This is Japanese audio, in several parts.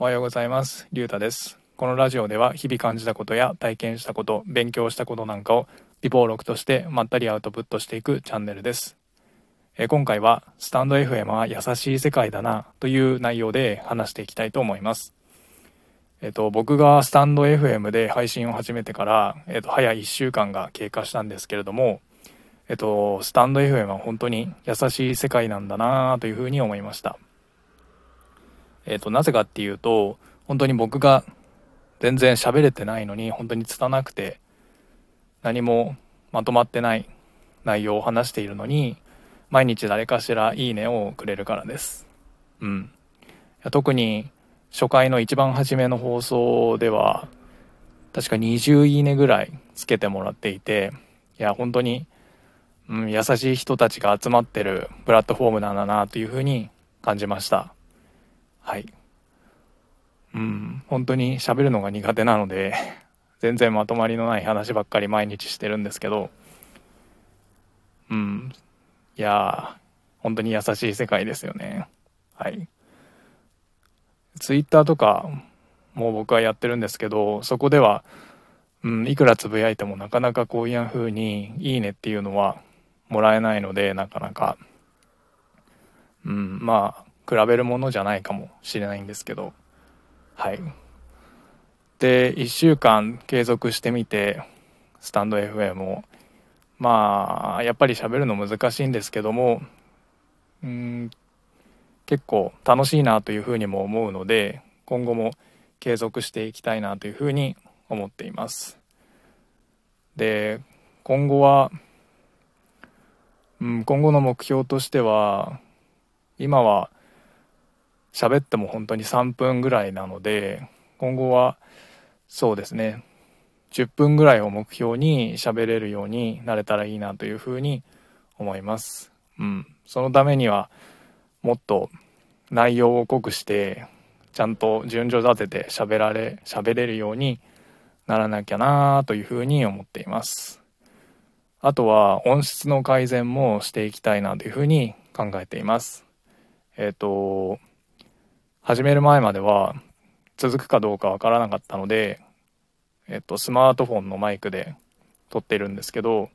おはようございます。りゅうたです。このラジオでは日々感じたことや体験したこと、勉強したことなんかを微暴録としてまったりアウトプットしていくチャンネルです。え今回はスタンド FM は優しい世界だなという内容で話していきたいと思います。えっ、と、僕がスタンド FM で配信を始めてから、えっ、と、早1週間が経過したんですけれども、えっ、と、スタンド FM は本当に優しい世界なんだなというふうに思いました。えっ、と、なぜかっていうと、本当に僕が全然喋れてないのに、本当に拙くて、何もまとまってない内容を話しているのに、毎日誰かしらいいねをくれるからです。うん。特に初回の一番初めの放送では、確か20いいねぐらいつけてもらっていて、いや、本当に、うん、優しい人たちが集まってるプラットフォームなんだなというふうに感じました。はい。うん、本当に喋るのが苦手なので、全然まとまりのない話ばっかり毎日してるんですけど、うん、いやー、本当に優しい世界ですよね。はい。ツイッターとかも僕はやってるんですけど、そこでは、うん、いくらつぶやいてもなかなかこういう風にいいねっていうのはもらえないので、なかなか、うん、まあ、比べるものじゃないかもしれないんですけど、はい。で、1週間継続してみて、スタンド FM を、まあ、やっぱり喋るの難しいんですけども、うん、結構楽しいなというふうにも思うので、今後も継続していきたいなというふうに思っています。で、今後は、うん、今後の目標としては、今は喋っても本当に3分ぐらいなので、今後はそうですね、10分ぐらいを目標に喋れるようになれたらいいなというふうに思います。うん。そのためには、もっと内容を濃くして、ちゃんと順序立てて喋られ、喋れるようにならなきゃなというふうに思っています。あとは音質の改善もしていきたいなというふうに考えています。えっ、と、始める前までは続くかどうかわからなかったので、えっ、と、スマートフォンのマイクで撮ってるんですけど、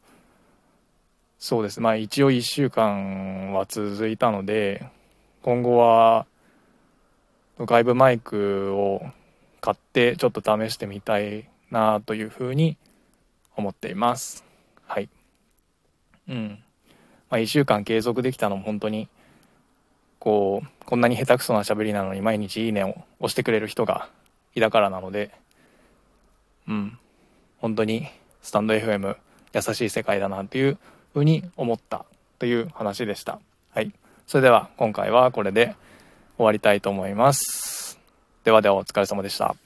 そうです。まあ一応1週間は続いたので、今後は外部マイクを買ってちょっと試してみたいなというふうに思っています。はい。うん。まあ1週間継続できたのも本当にこう、こんなに下手くそな喋りなのに毎日いいねを押してくれる人がいたからなので、うん。本当にスタンド FM 優しい世界だなというふうに思ったという話でした。はい。それでは今回はこれで終わりたいと思います。ではではお疲れ様でした。